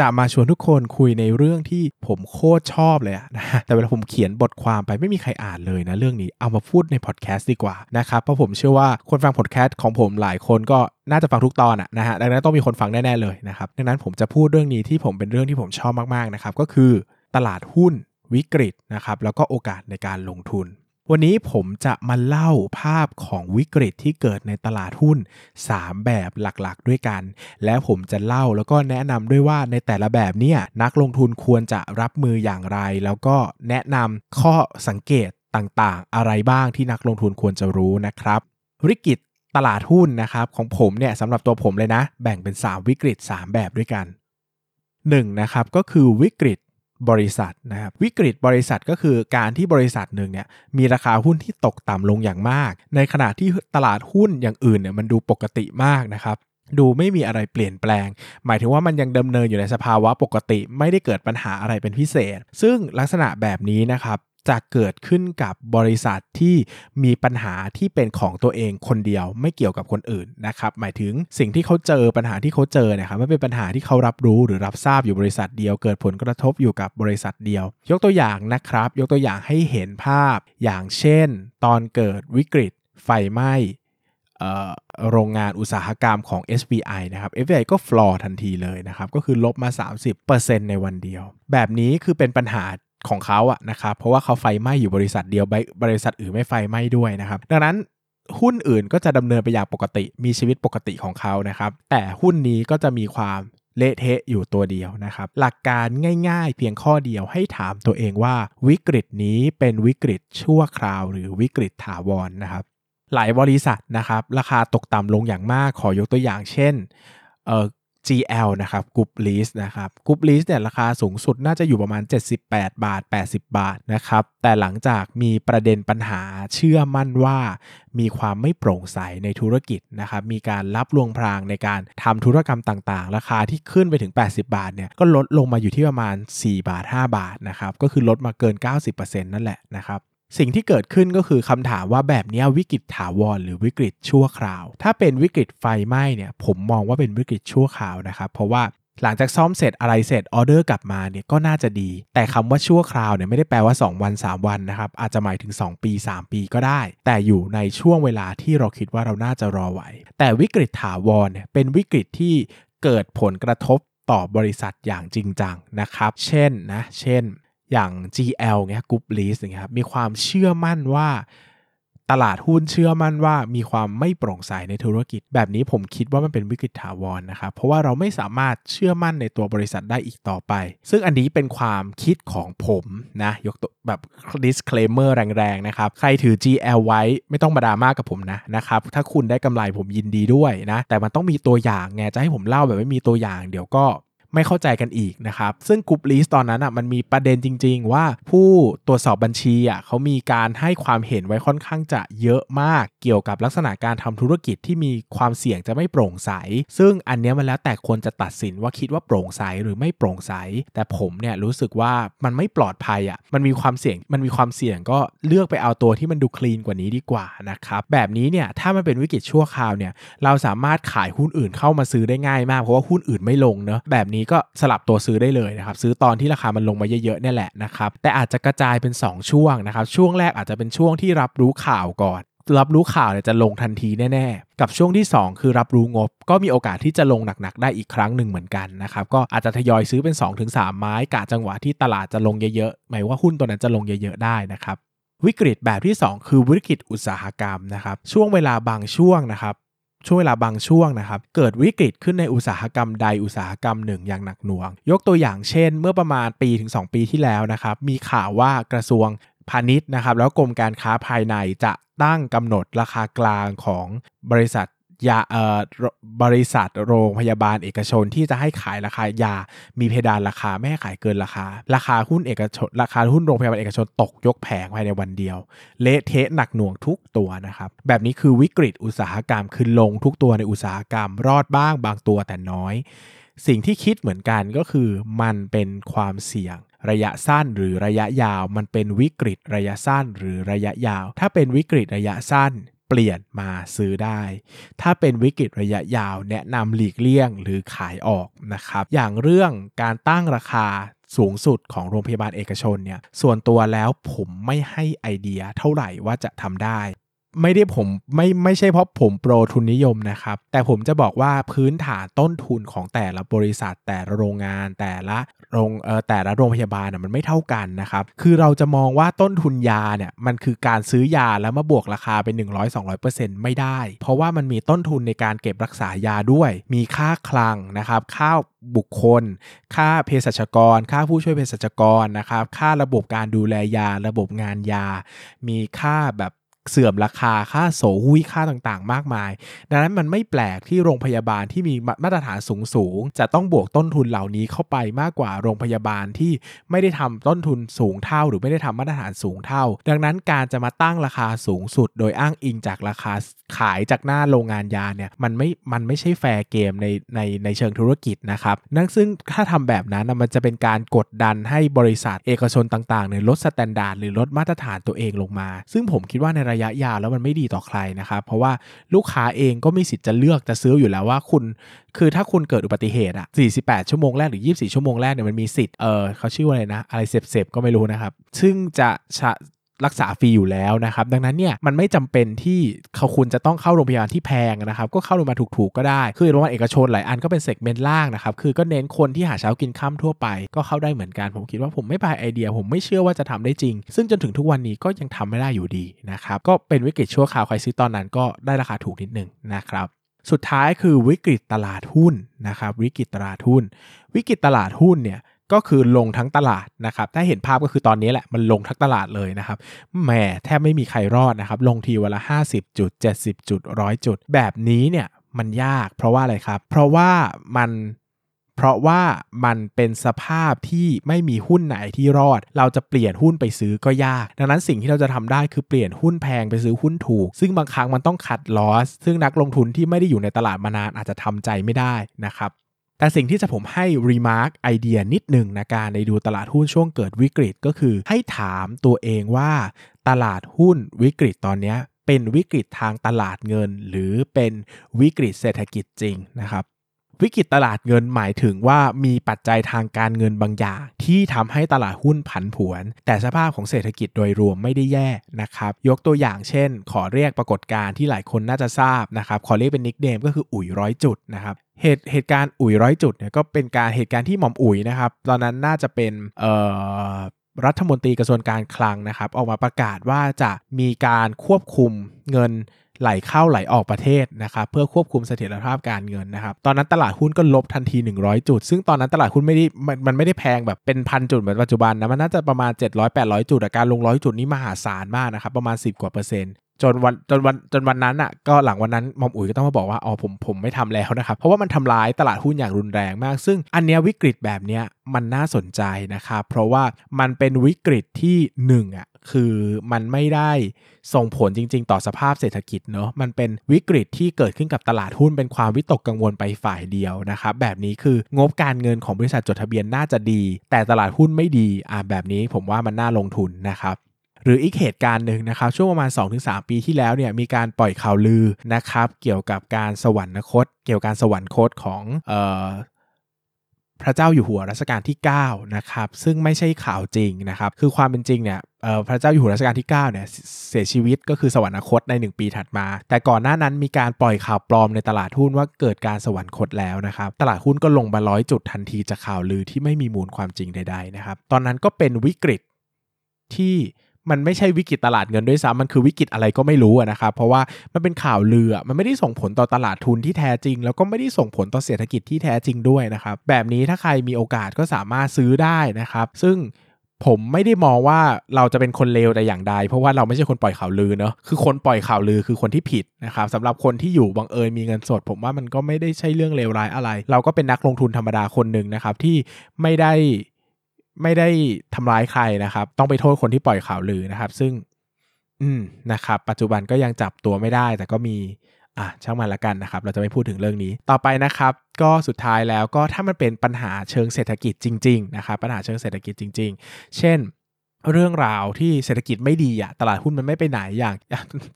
จะมาชวนทุกคนคุยในเรื่องที่ผมโคตรชอบเลยนะแต่เวลาผมเขียนบทความไปไม่มีใครอ่านเลยนะเรื่องนี้เอามาพูดในพอดแคสต์ดีกว่านะครับเพราะผมเชื่อว่าคนฟังพอดแคสต์ของผมหลายคนก็น่าจะฟังทุกตอนอะนะฮะดังนั้นต้องมีคนฟังแน่ๆเลยนะครับดังนั้นผมจะพูดเรื่องนี้ที่ผมเป็นเรื่องที่ผมชอบมากๆนะครับก็คือตลาดหุ้นวิกฤตนะครับแล้วก็โอกาสในการลงทุน วันนี้ผมจะมาเล่าภาพของวิกฤตที่เกิดในตลาดหุ้น 3 แบบหลักๆ ด้วยกัน และผมจะเล่าแล้วก็แนะนำด้วยว่าในแต่ละแบบเนี่ยนักลงทุนควรจะรับมืออย่างไร แล้วก็แนะนำข้อสังเกตต่างๆ อะไรบ้างที่นักลงทุนควรจะรู้นะครับ วิกฤตตลาดหุ้นนะครับของผมเนี่ยสำหรับตัวผมเลยนะ แบ่งเป็น 3 วิกฤต 3 แบบด้วยกัน1นะครับก็คือวิกฤต บริษัทนะครับวิกฤตบริษัทก็คือการที่บริษัทหนึ่งเนี่ยมีราคาหุ้นที่ตกต่ำลงอย่างมาก ในขณะที่ตลาดหุ้นอย่างอื่นเนี่ยมันดูปกติมากนะครับดูไม่มีอะไรเปลี่ยนแปลง หมายถึงว่ามันยังดำเนินอยู่ในสภาวะปกติ ไม่ได้เกิดปัญหาอะไรเป็นพิเศษ ซึ่งลักษณะแบบนี้นะครับ จะเกิดขึ้นกับบริษัทที่มีปัญหาที่เป็นของตัวเองคนเดียวไม่เกี่ยวกับคนอื่นนะครับหมายถึงสิ่งที่เขาเจอปัญหาที่เขาเจอเนี่ยครับไม่เป็นปัญหาที่เขารับรู้หรือรับทราบอยู่บริษัทเดียว เกิดผลกระทบอยู่กับบริษัทเดียว ยกตัวอย่างนะครับ ยกตัวอย่างให้เห็นภาพ อย่างเช่น ตอนเกิดวิกฤต ไฟไหม้โรงงานอุตสาหกรรมของ SBI นะครับ SBI ก็ฟลอร์ทันทีเลยนะครับ ก็คือลบมา 30%ในวันเดียว แบบนี้คือเป็นปัญหา ของเขาอะนะครับเพราะว่าเขาไฟไหม้อยู่บริษัทเดียวบริษัทอื่นไม่ไฟไหม้ด้วยนะครับดังนั้นหุ้นอื่นก็จะดำเนินไปอย่างปกติ มีชีวิตปกติของเขานะครับ แต่หุ้นนี้ก็จะมีความเละเทะอยู่ตัวเดียวนะครับ หลักการง่ายๆ เพียงข้อเดียวให้ถามตัวเองว่าวิกฤตนี้เป็นวิกฤตชั่วคราว หรือวิกฤตถาวรนนะครับ หลายบริษัทนะครับ ราคาตกต่ำลงอย่างมากขอยกตัวอย่างเช่นเอ่อ GL นะครับ Group Lease นะครับ Group Lease เนี่ยราคาสูงสุดน่าจะอยู่ประมาณ 78 บาท 80 บาทนะครับ แต่หลังจากมีประเด็นปัญหาเชื่อมั่นว่า มีความไม่โปร่งใสในธุรกิจนะครับ มีการลับลวงพรางในการทำธุรกรรมต่างๆ ราคาที่ขึ้นไปถึง 80 บาทเนี่ยก็ลดลงมาอยู่ที่ประมาณ 4 บาท 5 บาทนะครับ ก็คือลดมาเกิน 90%นั่นแหละนะครับ สิ่งที่เกิดขึ้นก็คือคำถามว่าแบบนี้วิกฤตถาวรหรือวิกฤตชั่วคราว ถ้าเป็นวิกฤตไฟไหม้เนี่ยผมมองว่าเป็นวิกฤตชั่วคราวนะครับ เพราะว่าหลังจากซ่อมเสร็จอะไรเสร็จออเดอร์กลับมาเนี่ยก็น่าจะดี แต่คำว่าชั่วคราวเนี่ยไม่ได้แปลว่า 2 วัน 3 วันนะครับ อาจจะหมายถึง 2 ปี 3 ปีก็ได้ แต่อยู่ในช่วงเวลาที่เราคิดว่าเราน่าจะรอไหว แต่วิกฤตถาวรเนี่ยเป็นวิกฤตที่เกิดผลกระทบต่อบริษัทอย่างจริงจังนะครับ เช่นนะ เช่น อย่าง GL เงี้ยกรุ๊ปลิสอย่างเงี้ยครับมีความเชื่อมั่นว่าตลาดหุ้นเชื่อมั่นว่ามีความไม่โปร่งใสในธุรกิจ แบบนี้ผมคิดว่ามันเป็นวิกฤตถาวรนนะครับ เพราะว่าเราไม่สามารถเชื่อมั่นในตัวบริษัทได้อีกต่อไป ซึ่งอันนี้เป็นความคิดของผมนะ ยกตัวแบบ disclaimer แรงๆ นะครับ ใครถือ GL ไว้ไม่ต้องมาดราม่ากับผมนะนะครับ ถ้าคุณได้กำไรผมยินดีด้วยนะ แต่มันต้องมีตัวอย่างไงจะให้ผมเล่าแบบไม่มีตัวอย่าง เดี๋ยวก็ ไม่เข้าใจกันอีกนะครับ ซึ่ง Group Lease ตอนนั้นอะมันมีประเด็นจริง ๆ ว่าผู้ตรวจสอบบัญชีอะเขามีการให้ความเห็นไว้ค่อนข้างจะเยอะมาก เกี่ยวกับลักษณะการทำธุรกิจที่มีความเสี่ยงจะไม่โปร่งใส ซึ่งอันนี้มันแล้วแต่คนจะตัดสินว่าคิดว่าโปร่งใสหรือไม่โปร่งใส แต่ผมเนี่ยรู้สึกว่ามันไม่ปลอดภัยอะมันมีความเสี่ยงมันมีความเสี่ยงก็เลือกไปเอาตัวที่มันดูคลีนกว่านี้ดีกว่านะครับแบบนี้เนี่ยถ้ามันเป็นวิกฤตชั่วคราวเนี่ยเราสามารถขายหุ้นอื่นเข้ามาซื้อได้ง่ายมากเพราะว่าหุ้นอื่นไม่ลงเนาะแบบนี้ก็สลับตัวซื้อได้เลยนะครับซื้อตอนที่ราคามันลงมาเยอะๆนี่แหละนะครับแต่อาจจะกระจายเป็น 2 ช่วงนะครับช่วงแรกอาจจะเป็นช่วงที่รับรู้ข่าวก่อน รับรู้ข่าวเนี่ยจะลงทันทีแน่ๆ กับช่วงที่ 2 คือรับรู้งบ ก็มีโอกาสที่จะลงหนักๆ ได้อีกครั้งหนึ่งเหมือนกันนะครับก็อาจจะทยอยซื้อเป็น 2-3 ไม้กะจังหวะที่ตลาดจะลงเยอะๆหมายว่าหุ้นตัวนั้นจะลงเยอะๆได้นะครับวิกฤตแบบที่ 2 คือวิกฤตอุตสาหกรรมนะครับช่วงเวลาบางช่วงนะครับ ช่วงเวลาบางช่วงนะครับ เกิดวิกฤตขึ้นในอุตสาหกรรมใดอุตสาหกรรมหนึ่งอย่างหนักหน่วง ยกตัวอย่างเช่น เมื่อประมาณปีถึง 2 ปีที่แล้วนะครับ มีข่าวว่ากระทรวงพาณิชย์นะครับ แล้วกรมการค้าภายในจะตั้งกำหนดราคากลางของบริษัท ยาเอ่อบริษัทโรงพยาบาลเอกชนที่จะให้ขายราคายามีเพดานราคาไม่ให้ขายเกินราคา ราคาหุ้นเอกชน ราคาหุ้นโรงพยาบาลเอกชนตกยกแผงภายในวันเดียว เละเทะหนักหน่วงทุกตัวนะครับ แบบนี้คือวิกฤตอุตสาหกรรมคือลงทุกตัวในอุตสาหกรรม รอดบ้างบางตัวแต่น้อย สิ่งที่คิดเหมือนกันก็คือมันเป็นความเสี่ยงระยะสั้นหรือระยะยาว มันเป็นวิกฤตระยะสั้นหรือระยะยาว ถ้าเป็นวิกฤตระยะสั้น ลี่ยนมาซื้อได้ ถ้าเป็นวิกฤตระยะยาวแนะนำหลีกเลี่ยงหรือขายออกนะครับ อย่างเรื่องการตั้งราคาสูงสุดของโรงพยาบาลเอกชนเนี่ยส่วนตัวแล้วผมไม่ให้ไอเดียเท่าไหร่ว่าจะทำได้ ไม่ได้ผมไม่ไม่ใช่เพราะผมโปรทุนนิยมนะครับ แต่ผมจะบอกว่าพื้นฐานต้นทุนของแต่ละบริษัท แต่ละโรงงาน แต่ละโรงเอ่อแต่ละโรงพยาบาลน่ะมันไม่เท่ากันนะครับ คือเราจะมองว่าต้นทุนยาเนี่ยมันคือการซื้อยาแล้วมาบวกราคาเป็น 100-200%ไม่ได้ เพราะว่ามันมีต้นทุนในการเก็บรักษายาด้วย มีค่าคลังนะครับ ค่าบุคคล ค่าเภสัชกร ค่าผู้ช่วยเภสัชกรนะครับ ค่าระบบการดูแลยา ระบบงานยา มีค่าแบบ เสื่อมราคาค่าโสหุยค่าต่างๆ มากมาย ดังนั้นมันไม่แปลกที่โรงพยาบาลที่มีมาตรฐานสูงสูงจะต้องบวกต้นทุนเหล่านี้เข้าไปมากกว่าโรงพยาบาลที่ไม่ได้ทำต้นทุนสูงเท่า หรือไม่ได้ทำมาตรฐานสูงเท่า ดังนั้นการจะมาตั้งราคาสูงสุด โดยอ้างอิงจากราคาขายจากหน้าโรงงานยาเนี่ยมันไม่มันไม่ใช่ fair game ในในในเชิงธุรกิจนะครับนั่นซึ่งถ้าทำแบบนั้นมันจะเป็นการกดดันให้บริษัทเอกชนต่างๆเนี่ยลด standard หรือลดมาตรฐานตัวเองลงมา ซึ่งผมคิดว่าในระระยะยาวแล้วมันไม่ดีต่อใครนะครับ เพราะว่าลูกค้าเองก็มีสิทธิ์จะเลือกจะซื้ออยู่แล้วว่าคุณ คือถ้าคุณเกิดอุบัติเหตุอะ 48 ชั่วโมงแรกหรือ 24 ชั่วโมงแรกเนี่ยมันมีสิทธิ์ เออเขาชื่อว่าอะไรนะ อะไรเสพๆก็ไม่รู้นะครับ ซึ่งจะ รักษาฟรีอยู่แล้วนะครับ ดังนั้นเนี่ยมันไม่จำเป็นที่เขาคุณจะต้องเข้าโรงพยาบาลที่แพงนะครับ ก็เข้าโรงพยาบาลถูกๆก็ได้ คือโรงพยาบาลเอกชนหลายอันก็เป็นเซกเมนต์ล่างนะครับ คือก็เน้นคนที่หาเช้ากินค่ามทั่วไป ก็เข้าได้เหมือนกัน ผมคิดว่าผมไม่ปายไอเดีย ผมไม่เชื่อว่าจะทำได้จริง ซึ่งจนถึงทุกวันนี้ก็ยังทำไม่ได้อยู่ดีนะครับ ก็เป็นวิกฤตชั่วคราวใครซื้อตอนนั้นก็ได้ราคาถูกนิดนึงนะครับสุดท้ายคือวิกฤตตลาดหุ้นนะครับวิกฤตตลาดหุ้น วิกฤตตลาดหุ้นเนี่ย ก็คือลงทั้งตลาดนะครับ ถ้าเห็นภาพก็คือตอนนี้แหละมันลงทั้งตลาดเลยนะครับแหมแทบไม่มีใครรอดนะครับ ลงทีวันละ 50 จุด 70 จุดร้อยจุด แบบนี้เนี่ยมันยากเพราะว่าอะไรครับ เพราะว่ามันเพราะว่ามันเป็นสภาพที่ไม่มีหุ้นไหนที่รอด เราจะเปลี่ยนหุ้นไปซื้อก็ยาก ดังนั้นสิ่งที่เราจะทำได้คือเปลี่ยนหุ้นแพงไปซื้อหุ้นถูก ซึ่งบางครั้งมันต้องคัดลอส ซึ่งนักลงทุนที่ไม่ได้อยู่ในตลาดมานานอาจจะทำใจไม่ได้นะครับ แต่สิ่งที่จะผมให้ remark ไอเดียนิดหนึ่งนะการในดูตลาดหุ้นช่วงเกิดวิกฤตก็คือ ให้ถามตัวเองว่าตลาดหุ้นวิกฤตตอนนี้เป็นวิกฤตทางตลาดเงิน หรือเป็นวิกฤตเศรษฐกิจจริงนะครับ วิกฤตตลาดเงินหมายถึงว่ามีปัจจัยทางการเงินบางอย่าง ที่ทำให้ตลาดหุ้นผันผวน แต่สภาพของเศรษฐกิจโดยรวมไม่ได้แย่นะครับ ยกตัวอย่างเช่น ขอเรียกปรากฏการณ์ที่หลายคนน่าจะทราบนะครับ ขอเรียกเป็น nickname ก็คืออุ๋ยร้อยจุดนะครับเหตุเหตุการณ์อุ๋ยร้อยจุดเนี่ยก็เป็นการเหตุการณ์ที่หม่อมอุ๋ยนะครับ ตอนนั้นน่าจะเป็นเอ่อรัฐมนตรีกระทรวงการคลังนะครับ ออกมาประกาศว่าจะมีการควบคุมเงิน ไหลเข้าไหลออกประเทศนะครับเพื่อควบคุมเสถียรภาพการเงินนะครับตอนนั้นตลาดหุ้นก็ลบทันที 100 จุด ซึ่งตอนนั้นตลาดหุ้นไม่ได้มันไม่ได้แพงแบบเป็นพันจุดเหมือนปัจจุบันนะมันน่าจะประมาณ 700-800 จุดการลงร้อยจุดนี้มหาศาลมากนะครับประมาณ 10 กว่าเปอร์เซ็นต์จนวันจนวันจนวันนั้นอะก็หลังวันนั้นมอมอุ๋ยก็ต้องมาบอกว่าอ๋อผมผมไม่ทำแล้วนะครับ เพราะว่ามันทำร้ายตลาดหุ้นอย่างรุนแรงมาก ซึ่งอันเนี้ยวิกฤตแบบเนี้ยมันน่าสนใจนะครับเพราะว่ามันเป็นวิกฤตที่1อะ คือมันไม่ได้ส่งผลจริง ๆ ต่อสภาพเศรษฐกิจเนาะมันเป็นวิกฤตที่เกิดขึ้นกับตลาดหุ้นเป็นความวิตกกังวลไปฝ่ายเดียวนะครับแบบนี้คืองบการเงินของบริษัทจดทะเบียนน่าจะดี แต่ตลาดหุ้นไม่ดีอ่าแบบนี้ผมว่ามันน่าลงทุนนะครับหรืออีกเหตุการณ์หนึ่งนะครับ ช่วงประมาณ 2-3 ปีที่แล้วเนี่ยมีการปล่อยข่าวลือนะครับ เกี่ยวกับการสวรรคต เกี่ยวกับการสวรรคตของออ พระเจ้าอยู่หัวรัชกาลที่9นะครับซึ่งไม่ใช่ข่าวจริงนะครับคือความเป็นจริงเนี่ยพระเจ้าอยู่หัวรัชกาลที่9เนี่ยเสียชีวิตก็คือสวรรคตใน 1 ปีถัดมา แต่ก่อนหน้านั้นมีการปล่อยข่าวปลอมในตลาดหุ้นว่าเกิดการสวรรคตแล้วนะครับตลาดหุ้นก็ลงมาร้อยจุดทันทีจากข่าวลือที่ไม่มีมูลความจริงใดๆนะครับตอนนั้นก็เป็นวิกฤตที่ มันไม่ใช่วิกฤตตลาดเงินด้วยซ้ำมันคือวิกฤตอะไรก็ไม่รู้นะครับเพราะว่ามันเป็นข่าวลือมันไม่ได้ส่งผลต่อตลาดทุนที่แท้จริง แล้วก็ไม่ได้ส่งผลต่อเศรษฐกิจที่แท้จริงด้วยนะครับแบบนี้ถ้าใครมีโอกาสก็สามารถซื้อได้นะครับซึ่งผมไม่ได้มองว่าเราจะเป็นคนเลวแต่อย่างใด เพราะว่าเราไม่ใช่คนปล่อยข่าวลือเนอะคือคนปล่อยข่าวลือคือคนที่ผิดนะครับสำหรับคนที่อยู่บังเอิญมีเงินสด ผมว่ามันก็ไม่ได้ใช่เรื่องเลวร้ายอะไร เราก็เป็นนักลงทุนธรรมดาคนหนึ่งนะครับที่ไม่ได้ ไม่ได้ทำร้ายใครนะครับ ต้องไปโทษคนที่ปล่อยข่าวลือนะครับ ซึ่ง อืมนะครับ ปัจจุบันก็ยังจับตัวไม่ได้ แต่ก็มีอะช่างมันละกันนะครับ เราจะไม่พูดถึงเรื่องนี้ ต่อไปนะครับ ก็สุดท้ายแล้วก็ถ้ามันเป็นปัญหาเชิงเศรษฐกิจจริง ๆ นะครับ ปัญหาเชิงเศรษฐกิจจริง ๆ เช่น เรื่องราวที่เศรษฐกิจไม่ดีอะตลาดหุ้นมันไม่ไปไหนอย่าง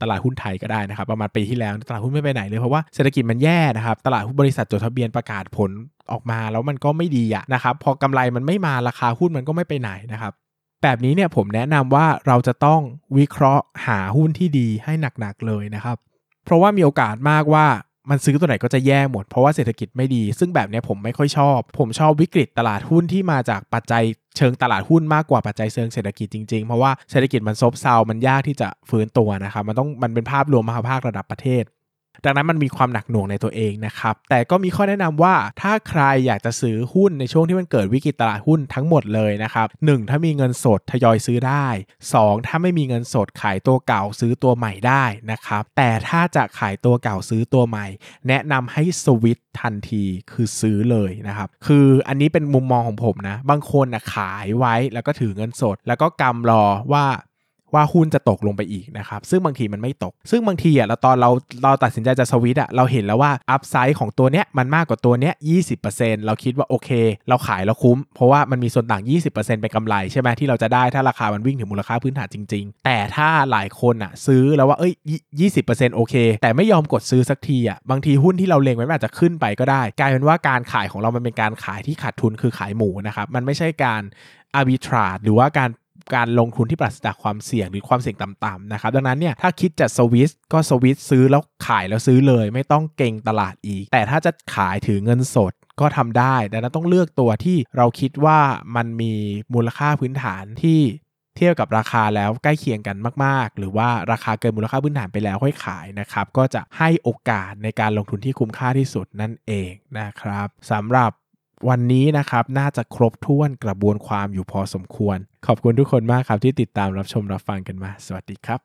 ตลาดหุ้นไทยก็ได้นะครับ ประมาณปีที่แล้วตลาดหุ้นไม่ไปไหนเลยเพราะว่าเศรษฐกิจมันแย่นะครับ ตลาดหุ้นบริษัทจดทะเบียนประกาศผลออกมาแล้วมันก็ไม่ดีอะนะครับ พอกำไรมันไม่มาราคาหุ้นมันก็ไม่ไปไหนนะครับแบบนี้เนี่ยผมแนะนำว่าเราจะต้องวิเคราะห์หาหุ้นที่ดีให้หนักๆเลยนะครับ เพราะว่ามีโอกาสมากว่ามันซื้อตัวไหนก็จะแย่หมดเพราะว่าเศรษฐกิจไม่ดี ซึ่งแบบนี้ผมไม่ค่อยชอบ ผมชอบวิกฤตตลาดหุ้นที่มาจากปัจจัย เชิงตลาดหุ้นมากกว่าปัจจัยเชิงเศรษฐกิจจริงๆ เพราะว่าเศรษฐกิจมันซบเซา มันยากที่จะฟื้นตัวนะครับ มันต้องมันเป็นภาพรวมมหาภาคระดับประเทศ ดังนั้นมันมีความหนักหน่วงในตัวเองนะครับ แต่ก็มีข้อแนะนำว่าถ้าใครอยากจะซื้อหุ้นในช่วงที่มันเกิดวิกฤตตลาดหุ้นทั้งหมดเลยนะครับ 1. ถ้ามีเงินสดทยอยซื้อได้ 2. ถ้าไม่มีเงินสดขายตัวเก่าซื้อตัวใหม่ได้นะครับ แต่ถ้าจะขายตัวเก่าซื้อตัวใหม่ แนะนำให้สวิตทันทีคือซื้อเลยนะครับ คืออันนี้เป็นมุมมองของผมนะ บางคนนะขายไว้แล้วก็ถือเงินสด แล้วก็กำรอว่า ว่าหุ้นจะตกลงไปอีกนะครับ ซึ่งบางทีมันไม่ตก ซึ่งบางทีอะเราตอนเราเราตัดสินใจจะสวิตอะเราเห็นแล้วว่าอัพไซด์ของตัวเนี้ยมันมากกว่าตัวเนี้ย20%เราคิดว่าโอเค เราขายเราคุ้ม เพราะว่ามันมีส่วนต่าง 20%เป็นกำไรใช่ไหมที่เราจะได้ถ้าราคามันวิ่งถึงมูลค่าพื้นฐานจริง ๆ แต่ถ้าหลายคนอะซื้อแล้วว่าเอ้ย20%โอเค แต่ไม่ยอมกดซื้อสักทีอะบางทีหุ้นที่เราเล็งไว้อาจจะขึ้นไปก็ได้กลายเป็นว่าการขายของเรามันเป็นการขายที่ขาดทุนคือขายหมูนะครับมันไม่ใช่การอาร์บิทราดหรือว่าการ การลงทุนที่ปราศจากความเสี่ยงหรือความเสี่ยงต่ำๆนะครับดังนั้นเนี่ยถ้าคิดจะสวิสก็สวิสซื้อแล้วขายแล้วซื้อเลย ไม่ต้องเก่งตลาดอีก แต่ถ้าจะขายถือเงินสดก็ทำได้ดังนั้นต้องเลือกตัวที่เราคิดว่ามันมีมูลค่าพื้นฐานที่เทียบกับราคาแล้วใกล้เคียงกันมากๆ หรือว่าราคาเกินมูลค่าพื้นฐานไปแล้วค่อยขายนะครับ ก็จะให้โอกาสในการลงทุนที่คุ้มค่าที่สุดนั่นเองนะครับสำหรับ วันนี้นะครับน่าจะครบถ้วนกระบวนความอยู่พอสมควร ขอบคุณทุกคนมากครับที่ติดตามรับชมรับฟังกันมา สวัสดีครับ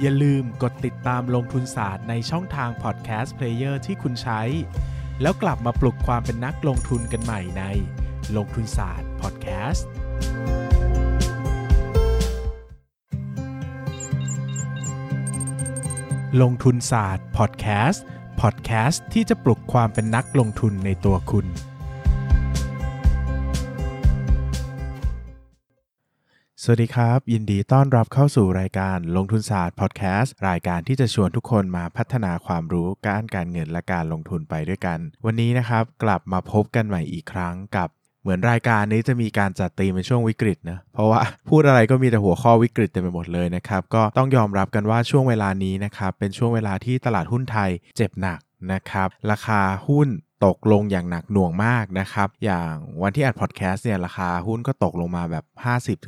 อย่าลืมกดติดตามลงทุนศาสตร์ในช่องทาง podcast player ที่คุณใช้ แล้วกลับมาปลุกความเป็นนักลงทุนกันใหม่ในลงทุนศาสตร์พอดแคสต์ลงทุนศาสตร์พอดแคสต์ พอดแคสต์ที่จะปลุกความเป็นนักลงทุนในตัวคุณ สวัสดีครับ ยินดีต้อนรับเข้าสู่รายการลงทุนศาสตร์พอดแคสต์รายการที่จะชวนทุกคนมาพัฒนาความรู้การการเงินและการลงทุนไปด้วยกัน วันนี้นะครับ กลับมาพบกันใหม่อีกครั้งกับ เหมือนรายการนี้จะมีการจัดตีมเป็นช่วงวิกฤตนะ เพราะว่าพูดอะไรก็มีแต่หัวข้อวิกฤตเต็มไปหมดเลยนะครับ ก็ต้องยอมรับกันว่าช่วงเวลานี้นะครับ เป็นช่วงเวลาที่ตลาดหุ้นไทยเจ็บหนักนะครับ ราคาหุ้นตกลงอย่างหนักหน่วงมากนะครับ อย่างวันที่อัดพอดแคสต์เนี่ยราคาหุ้นก็ตกลงมาแบบ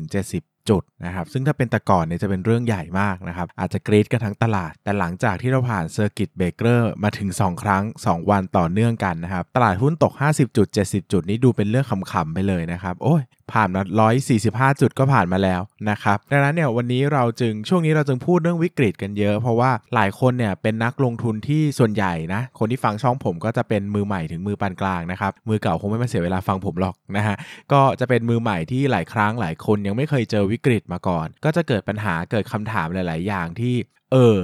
50-70 จุดนะครับซึ่งถ้าเป็นแต่ก่อนเนี่ยจะเป็นเรื่องใหญ่มากนะครับอาจจะกรี๊ดกันทั้งตลาด แต่หลังจากที่เราผ่าน circuit breaker มาถึง 2 ครั้ง 2 วันต่อเนื่องกันนะครับตลาดหุ้นตก 50 จุด 70 จุดนี้ดูเป็นเรื่องขำๆไปเลยนะครับโอ้ยผ่านมา 145 จุดก็ผ่านมาแล้วนะครับดังนั้นเนี่ยวันนี้เราจึงช่วงนี้เราจึงพูดเรื่องวิกฤตกันเยอะ เพราะว่าหลายคนเนี่ยเป็นนักลงทุนที่ส่วนใหญ่นะคนที่ฟังช่องผมก็จะเป็นมือใหม่ถึงมือปานกลางนะครับมือเก่าคงไม่มาเสียเวลาฟังผมหรอกนะฮะก็จะเป็นมือใหม่ที่หลายครั้งหลายคนยังไม่เคยเจอวิกฤตมาก่อน ก็จะเกิดปัญหาเกิดคำถามหลาย ๆ อย่างที่ เออ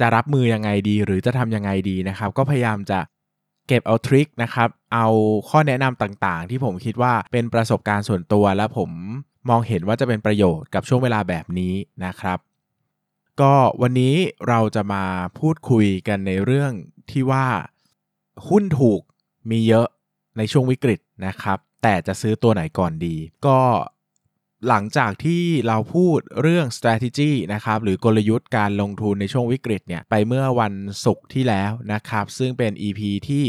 จะรับมือยังไงดี หรือจะทำยังไงดีนะครับ ก็พยายามจะเก็บเอาทริคนะครับ เอาข้อแนะนำต่าง ๆ ที่ผมคิดว่าเป็นประสบการณ์ส่วนตัวและผมมองเห็นว่าจะเป็นประโยชน์กับช่วงเวลาแบบนี้นะครับ ก็วันนี้เราจะมาพูดคุยกันในเรื่องที่ว่าหุ้นถูกมีเยอะในช่วงวิกฤตนะครับ แต่จะซื้อตัวไหนก่อนดี ก็ หลังจากที่เราพูดเรื่อง strategy นะครับหรือกลยุทธ์การลงทุนในช่วงวิกฤตเนี่ยไปเมื่อวันศุกร์ที่แล้วนะครับ ซึ่งเป็น EP ที่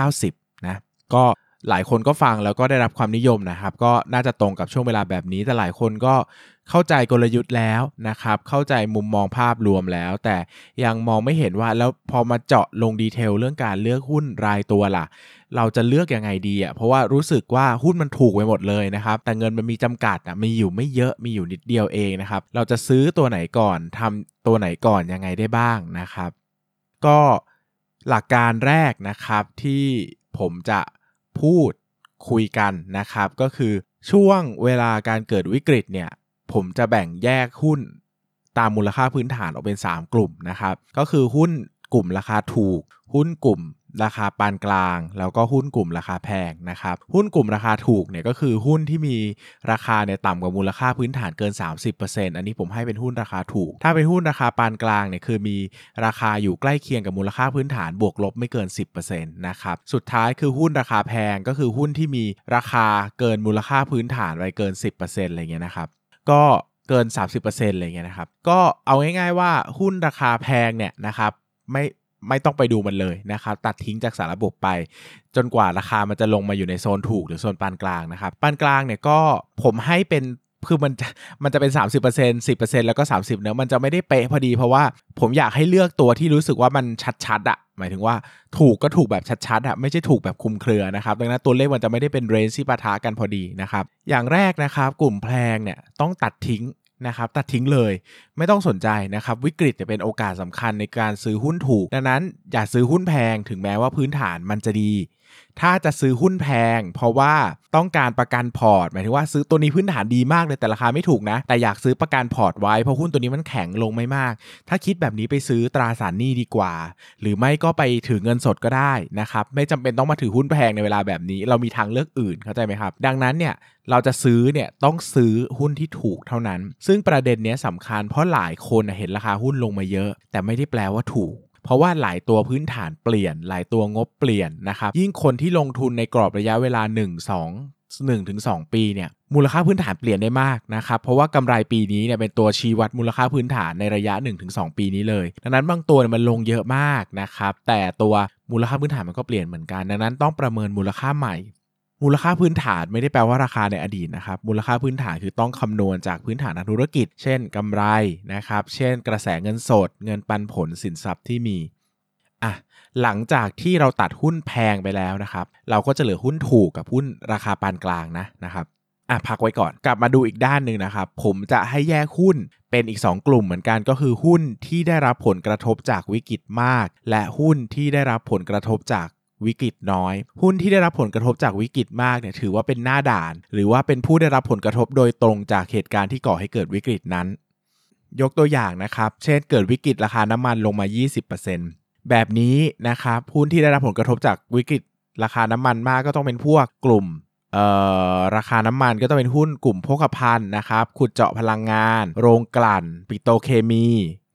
90 นะ ก็ หลายคนก็ฟังแล้วก็ได้รับความนิยมนะครับ ก็น่าจะตรงกับช่วงเวลาแบบนี้ แต่หลายคนก็เข้าใจกลยุทธ์แล้วนะครับ เข้าใจมุมมองภาพรวมแล้ว แต่ยังมองไม่เห็นว่าแล้วพอมาเจาะลงดีเทลเรื่องการเลือกหุ้นรายตัวล่ะ เราจะเลือกยังไงดีอะเพราะว่ารู้สึกว่าหุ้นมันถูกไปหมดเลยนะครับ แต่เงินมันมีจำกัดอะมีอยู่ไม่เยอะมีอยู่นิดเดียวเองนะครับ เราจะซื้อตัวไหนก่อนทำตัวไหนก่อนยังไงได้บ้างนะครับ ก็หลักการแรกนะครับที่ผมจะ พูดคุยกันนะครับ ก็คือช่วงเวลาการเกิดวิกฤตเนี่ย ผมจะแบ่งแยกหุ้นตามมูลค่าพื้นฐานออกเป็น 3 กลุ่มนะครับ ก็คือหุ้นกลุ่มราคาถูก หุ้นกลุ่ม ราคาปานกลาง แล้วก็หุ้นกลุ่มราคาแพงนะครับหุ้นกลุ่มราคาถูกเนี่ยก็คือหุ้นที่มีราคาเนี่ยต่ำกว่ามูลค่าพื้นฐานเกิน 30%อันนี้ผมให้เป็นหุ้นราคาถูก ถ้าเป็นหุ้นราคาปานกลางเนี่ยคือมีราคาอยู่ใกล้เคียงกับมูลค่าพื้นฐานบวกลบไม่เกิน 10%นะครับสุดท้ายคือหุ้นราคาแพงก็คือหุ้นที่มีราคาเกินมูลค่าพื้นฐานไปเกิน 10%อะไรเงี้ยนะครับก็เกิน 30%อะไรเงี้ยนะครับ ก็เอาง่ายๆว่าหุ้นราคาแพงเนี่ยนะครับไม่ ไม่ต้องไปดูมันเลยนะครับตัดทิ้งจากสารระบบไป จนกว่าราคามันจะลงมาอยู่ในโซนถูกหรือโซนปานกลางนะครับปานกลางเนี่ยก็ผมให้เป็นคือมันจะมันจะเป็น 30% 10%แล้วก็ 30เนะมันจะไม่ได้เป๊ะพอดีเพราะว่าผมอยากให้เลือกตัวที่รู้สึกว่ามันชัดๆอะหมายถึงว่าถูกก็ถูกแบบชัดๆอะไม่ใช่ถูกแบบคุมเครือนะครับดังนั้นตัวเลขมันจะไม่ได้เป็นเรนจ์ที่ปะทะกันพอดีนะครับอย่างแรกนะครับกลุ่มแพงเนี่ยต้องตัดทิ้ง นะครับตัดทิ้งเลยไม่ต้องสนใจนะครับวิกฤตจะเป็นโอกาสสำคัญในการซื้อหุ้นถูก ดังนั้นอย่าซื้อหุ้นแพงถึงแม้ว่าพื้นฐานมันจะดี ถ้าจะซื้อหุ้นแพง เพราะว่าต้องการประกันพอร์ต หมายถึงว่าซื้อตัวนี้พื้นฐานดีมากเลยแต่ราคาไม่ถูกนะ แต่อยากซื้อประกันพอร์ตไว้เพราะหุ้นตัวนี้มันแข็งลงไม่มาก ถ้าคิดแบบนี้ไปซื้อตราสารหนี้ดีกว่า หรือไม่ก็ไปถือเงินสดก็ได้นะครับไม่จำเป็นต้องมาถือหุ้นแพงในเวลาแบบนี้ เรามีทางเลือกอื่นเข้าใจไหมครับ ดังนั้นเนี่ยเราจะซื้อเนี่ยต้องซื้อหุ้นที่ถูกเท่านั้น ซึ่งประเด็นนี้สำคัญเพราะหลายคนเห็นราคาหุ้นลงมาเยอะ แต่ไม่ได้แปลว่าถูก เพราะว่าหลายตัวพื้นฐานเปลี่ยน หลายตัวงบเปลี่ยนนะครับ ยิ่งคนที่ลงทุนในกรอบระยะเวลา 1 2 1ถึง2ปีเนี่ยมูลค่าพื้นฐานเปลี่ยนได้มากนะครับเพราะว่ากำไรปีนี้เนี่ยเป็นตัวชี้วัดมูลค่าพื้นฐานในระยะ 1-2 ปีนี้เลย ดังนั้นบางตัวมันลงเยอะมากนะครับแต่ตัวมูลค่าพื้นฐานมันก็เปลี่ยนเหมือนกัน ดังนั้นต้องประเมินมูลค่าใหม่ มูลค่าพื้นฐานไม่ได้แปลว่าราคาในอดีตนะครับมูลค่าพื้นฐานคือต้องคำนวณจากพื้นฐานทางธุรกิจ เช่นกำไรนะครับเช่น กระแสเงินสด เงินปันผลสินทรัพย์ที่มีอะหลังจากที่เราตัดหุ้นแพงไปแล้วนะครับเราก็จะเหลือหุ้นถูกกับหุ้นราคาปานกลางนะนะครับอะพักไว้ก่อนกลับมาดูอีกด้านหนึ่งนะครับ ผมจะให้แยกหุ้นเป็นอีก 2 กลุ่มเหมือนกันก็คือหุ้นที่ได้รับผลกระทบจากวิกฤตมาก และหุ้นที่ได้รับผลกระทบจาก วิกฤตน้อย หุ้นที่ได้รับผลกระทบจากวิกฤตมากเนี่ยถือว่าเป็นหน้าด่าน หรือว่าเป็นผู้ได้รับผลกระทบโดยตรงจากเหตุการณ์ที่ก่อให้เกิดวิกฤตนั้น ยกตัวอย่างนะครับ เช่นเกิดวิกฤตราคาน้ำมันลงมา 20%แบบนี้นะครับหุ้นที่ได้รับผลกระทบจากวิกฤตราคาน้ำมันมากก็ต้องเป็นพวกกลุ่มราคาน้ำมันก็ต้องเป็นหุ้นกลุ่มโภคภัณฑ์นะครับขุดเจาะพลังงาน โรงกลั่น ปิโตเคมี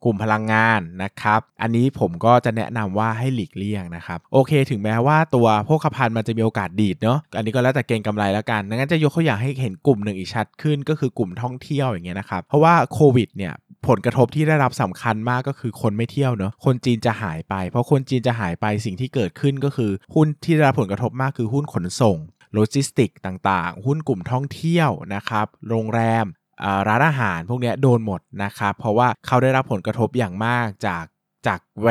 กลุ่มพลังงานนะครับ อันนี้ผมก็จะแนะนำว่าให้หลีกเลี่ยงนะครับ โอเค ถึงแม้ว่าตัวโภคภัณฑ์มันจะมีโอกาสดีดเนาะ อันนี้ก็แล้วแต่เกณฑ์กำไรแล้วกันดังนั้นจะยกตัวอย่างให้เห็นกลุ่มหนึ่งอีกชัดขึ้นก็คือกลุ่มท่องเที่ยวอย่างเงี้ยนะครับ เพราะว่าโควิดเนี่ยผลกระทบที่ได้รับสำคัญมากก็คือคนไม่เที่ยวเนาะ คนจีนจะหายไป เพราะคนจีนจะหายไปสิ่งที่เกิดขึ้นก็คือหุ้นที่ได้รับผลกระทบมากคือหุ้นขนส่งโลจิสติกต่างๆ หุ้นกลุ่มท่องเที่ยวนะครับ โรงแรม ร้านอาหารพวกนี้โดนหมดนะครับเพราะว่าเขาได้รับผลกระทบอย่างมากจากจากไว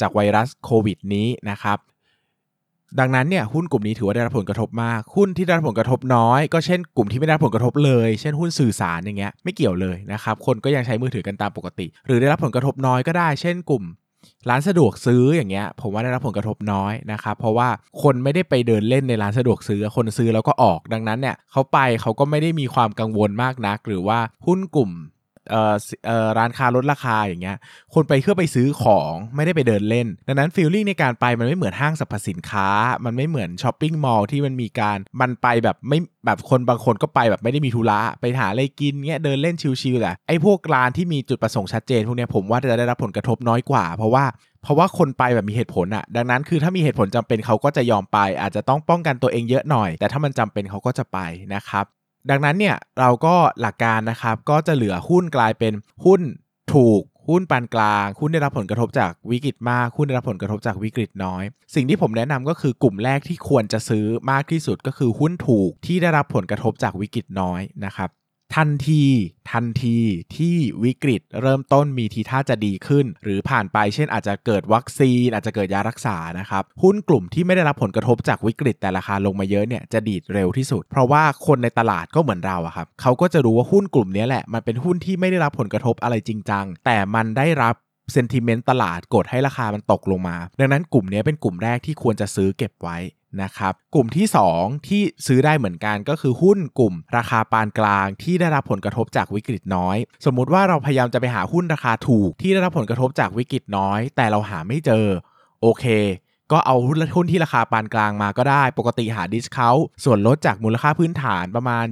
จากไวรัสโควิดนี้นะครับดังนั้นเนี่ยหุ้นกลุ่มนี้ถือว่าได้รับผลกระทบมาก หุ้นที่ได้รับผลกระทบน้อย ก็เช่นกลุ่มที่ไม่ได้รับผลกระทบเลย เช่นหุ้นสื่อสารอย่างเงี้ยไม่เกี่ยวเลยนะครับคนก็ยังใช้มือถือกันตามปกติ หรือได้รับผลกระทบน้อยก็ได้ เช่นกลุ่ม ร้านสะดวกซื้ออย่างเงี้ย ผมว่าได้รับผลกระทบน้อยนะครับเพราะว่าคนไม่ได้ไปเดินเล่นในร้านสะดวกซื้อคนซื้อแล้วก็ออกดังนั้นเนี่ยเขาไปเขาก็ไม่ได้มีความกังวลมากนัก หรือว่าหุ้นกลุ่ม เอ่อเอ่อร้านค้าลดราคาอย่างเงี้ย คนไปเพื่อไปซื้อของไม่ได้ไปเดินเล่น ดังนั้นฟีลลิ่งในการไปมันไม่เหมือนห้างสรรพสินค้า มันไม่เหมือนช้อปปิ้งมอลล์ที่มันมีการมันไปแบบไม่แบบคนบางคนก็ไปแบบไม่ได้มีธุระไปหาอะไรกินเงี้ยเดินเล่นชิลๆแหละไอ้พวกร้านที่มีจุดประสงค์ชัดเจนพวกเนี้ยผมว่าจะได้รับผลกระทบน้อยกว่า เพราะว่าเพราะว่าคนไปแบบมีเหตุผลอะดังนั้นคือถ้ามีเหตุผลจำเป็นเขาก็จะยอมไป อาจจะต้องป้องกันตัวเองเยอะหน่อย แต่ถ้ามันจำเป็นเขาก็จะไปนะครับ ดังนั้นเนี่ยเราก็หลักการนะครับก็จะเหลือหุ้นกลายเป็นหุ้นถูกหุ้นปานกลาง หุ้นได้รับผลกระทบจากวิกฤตมาก หุ้นได้รับผลกระทบจากวิกฤตน้อย สิ่งที่ผมแนะนำก็คือกลุ่มแรกที่ควรจะซื้อมากที่สุดก็คือหุ้นถูกที่ได้รับผลกระทบจากวิกฤตน้อยนะครับ ทันทีทันทีที่วิกฤตเริ่มต้นมีทีท่าจะดีขึ้น หรือผ่านไปเช่นอาจจะเกิดวัคซีน อาจจะเกิดยารักษานะครับหุ้นกลุ่มที่ไม่ได้รับผลกระทบจากวิกฤตแต่ราคาลงมาเยอะเนี่ยจะดีดเร็วที่สุด เพราะว่าคนในตลาดก็เหมือนเราอะครับเขาก็จะรู้ว่าหุ้นกลุ่มนี้แหละมันเป็นหุ้นที่ไม่ได้รับผลกระทบอะไรจริงจังแต่มันได้รับ เซนติเมนต์ตลาดกดให้ราคามันตกลงมา ดังนั้นกลุ่มนี้เป็นกลุ่มแรกที่ควรจะซื้อเก็บไว้นะครับกลุ่มที่ 2 ที่ซื้อได้เหมือนกันก็คือหุ้นกลุ่ม ราคาปานกลางที่ได้รับผลกระทบจากวิกฤตน้อย สมมุติว่าเราพยายามจะไปหาหุ้นราคาถูกที่ได้รับผลกระทบจากวิกฤตน้อย แต่เราหาไม่เจอโอเค ก็เอาหุ้นหุ้นที่ราคาปานกลางมาก็ได้ ปกติหาดิสเคาส่วนลดจากมูลค่าพื้นฐานประมาณ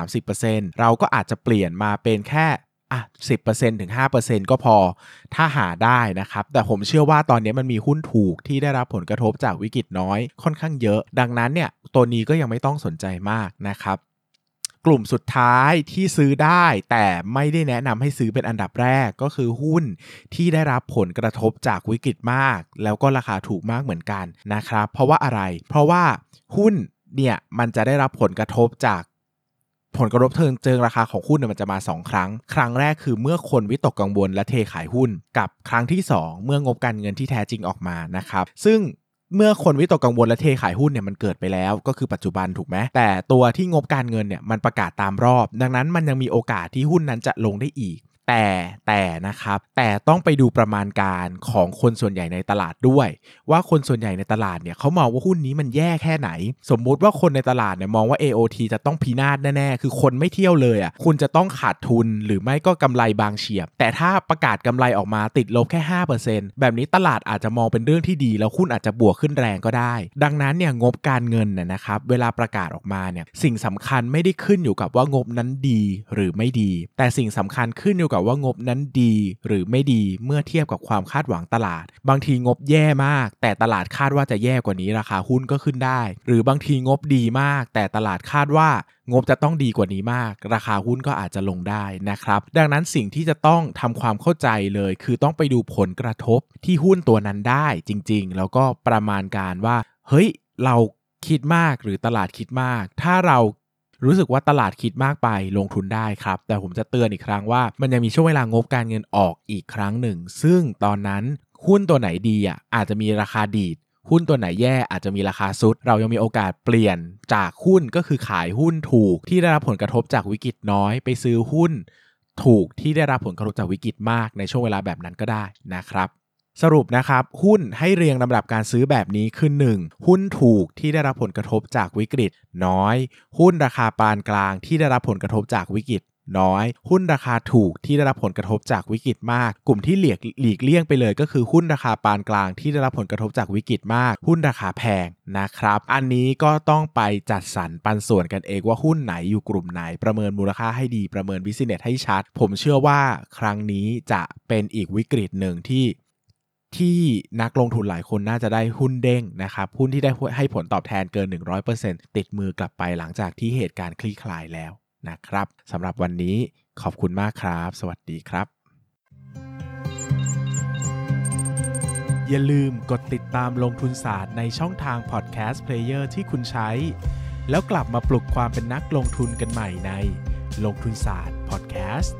20-30%เราก็อาจจะเปลี่ยนมาเป็นแค่ อะ10%ถึง5%ก็พอถ้าหาได้นะครับ แต่ผมเชื่อว่าตอนนี้มันมีหุ้นถูกที่ได้รับผลกระทบจากวิกฤตน้อยค่อนข้างเยอะ ดังนั้นเนี่ยตัวนี้ก็ยังไม่ต้องสนใจมากนะครับกลุ่มสุดท้ายที่ซื้อได้แต่ไม่ได้แนะนำให้ซื้อเป็นอันดับแรกก็คือหุ้นที่ได้รับผลกระทบจากวิกฤตมาก แล้วก็ราคาถูกมากเหมือนกันนะครับ เพราะว่าอะไร เพราะว่าหุ้นเนี่ยมันจะได้รับผลกระทบจาก ผลกระทบเทิงเจิงราคาของหุ้นเนี่ยมันจะมา 2 ครั้ง ครั้งแรกคือเมื่อคนวิตกกังวลและเทขายหุ้น กับครั้งที่ 2 เมื่องบการเงินที่แท้จริงออกมานะครับ ซึ่งเมื่อคนวิตกกังวลและเทขายหุ้นเนี่ยมันเกิดไปแล้วก็คือปัจจุบันถูกไหมแต่ตัวที่งบการเงินเนี่ยมันประกาศตามรอบ ดังนั้นมันยังมีโอกาสที่หุ้นนั้นจะลงได้อีก แต่แต่นะครับแต่ต้องไปดูประมาณการของคนส่วนใหญ่ในตลาดด้วย ว่าคนส่วนใหญ่ในตลาดเนี่ยเขามองว่าหุ้นนี้มันแย่แค่ไหน สมมุติว่าคนในตลาดเนี่ยมองว่า AOT จะต้องพินาศแน่ๆ คือคนไม่เที่ยวเลยอะคุณจะต้องขาดทุนหรือไม่ก็กำไรบางเฉียบ แต่ถ้าประกาศกำไรออกมาติดลบแค่ 5%แบบนี้ตลาดอาจจะมองเป็นเรื่องที่ดี แล้วหุ้นอาจจะบวกขึ้นแรงก็ได้ ดังนั้นเนี่ยงบการเงินนะครับเวลาประกาศออกมาเนี่ยสิ่งสำคัญไม่ได้ขึ้นอยู่กับว่างบนั้นดีหรือไม่ดี แต่สิ่งสำคัญขึ้นอยู่กับกับว่างบนั้นดีหรือไม่ดีเมื่อเทียบกับความคาดหวังตลาด บางทีงบแย่มาก แต่ตลาดคาดว่าจะแย่กว่านี้ราคาหุ้นก็ขึ้นได้ หรือบางทีงบดีมาก แต่ตลาดคาดว่างบจะต้องดีกว่านี้มาก ราคาหุ้นก็อาจจะลงได้นะครับ ดังนั้นสิ่งที่จะต้องทำความเข้าใจเลย คือต้องไปดูผลกระทบที่หุ้นตัวนั้นได้จริง ๆ แล้วก็ประมาณการว่า เฮ้ยเราคิดมากหรือตลาดคิดมาก ถ้าเรา รู้สึกว่าตลาดคิดมากไปลงทุนได้ครับ แต่ผมจะเตือนอีกครั้งว่า มันยังมีช่วงเวลางบการเงินออกอีกครั้งหนึ่ง ซึ่งตอนนั้นหุ้นตัวไหนดีอะอาจจะมีราคาดีดหุ้นตัวไหนแย่อาจจะมีราคาซุด เรายังมีโอกาสเปลี่ยนจากหุ้นก็คือขายหุ้นถูกที่ได้รับผลกระทบจากวิกฤตน้อย ไปซื้อหุ้นถูกที่ได้รับผลกระทบจากวิกฤตมากในช่วงเวลาแบบนั้นก็ได้นะครับ สรุปนะครับ หุ้นให้เรียงลำดับการซื้อแบบนี้คือ 1. หุ้นถูกที่ได้รับผลกระทบจากวิกฤต น้อย หุ้นราคาปานกลางที่ได้รับผลกระทบจากวิกฤตน้อย หุ้นราคาถูกที่ได้รับผลกระทบจากวิกฤตมาก กลุ่มที่หลีกหลีกเลี่ยงไปเลยก็คือหุ้นราคาปานกลางที่ได้รับผลกระทบจากวิกฤตมาก หุ้นราคาแพงนะครับ อันนี้ก็ต้องไปจัดสรรปันส่วนกันเองว่าหุ้นไหนอยู่กลุ่มไหนประเมินมูลค่าให้ดีประเมินวิสเนตให้ชัด ผมเชื่อว่าครั้งนี้จะเป็นอีกวิกฤตหนึ่งที่ ที่นักลงทุนหลายคนน่าจะได้หุ้นเด้งนะครับ หุ้นที่ได้ให้ผลตอบแทนเกิน 100%ติดมือกลับไปหลังจากที่เหตุการณ์คลี่คลายแล้วนะครับสำหรับวันนี้ขอบคุณมากครับ สวัสดีครับ อย่าลืมกดติดตามลงทุนศาสตร์ในช่องทาง podcast player ที่คุณใช้ แล้วกลับมาปลุกความเป็นนักลงทุนกันใหม่ในลงทุนศาสตร์พอดแคสต์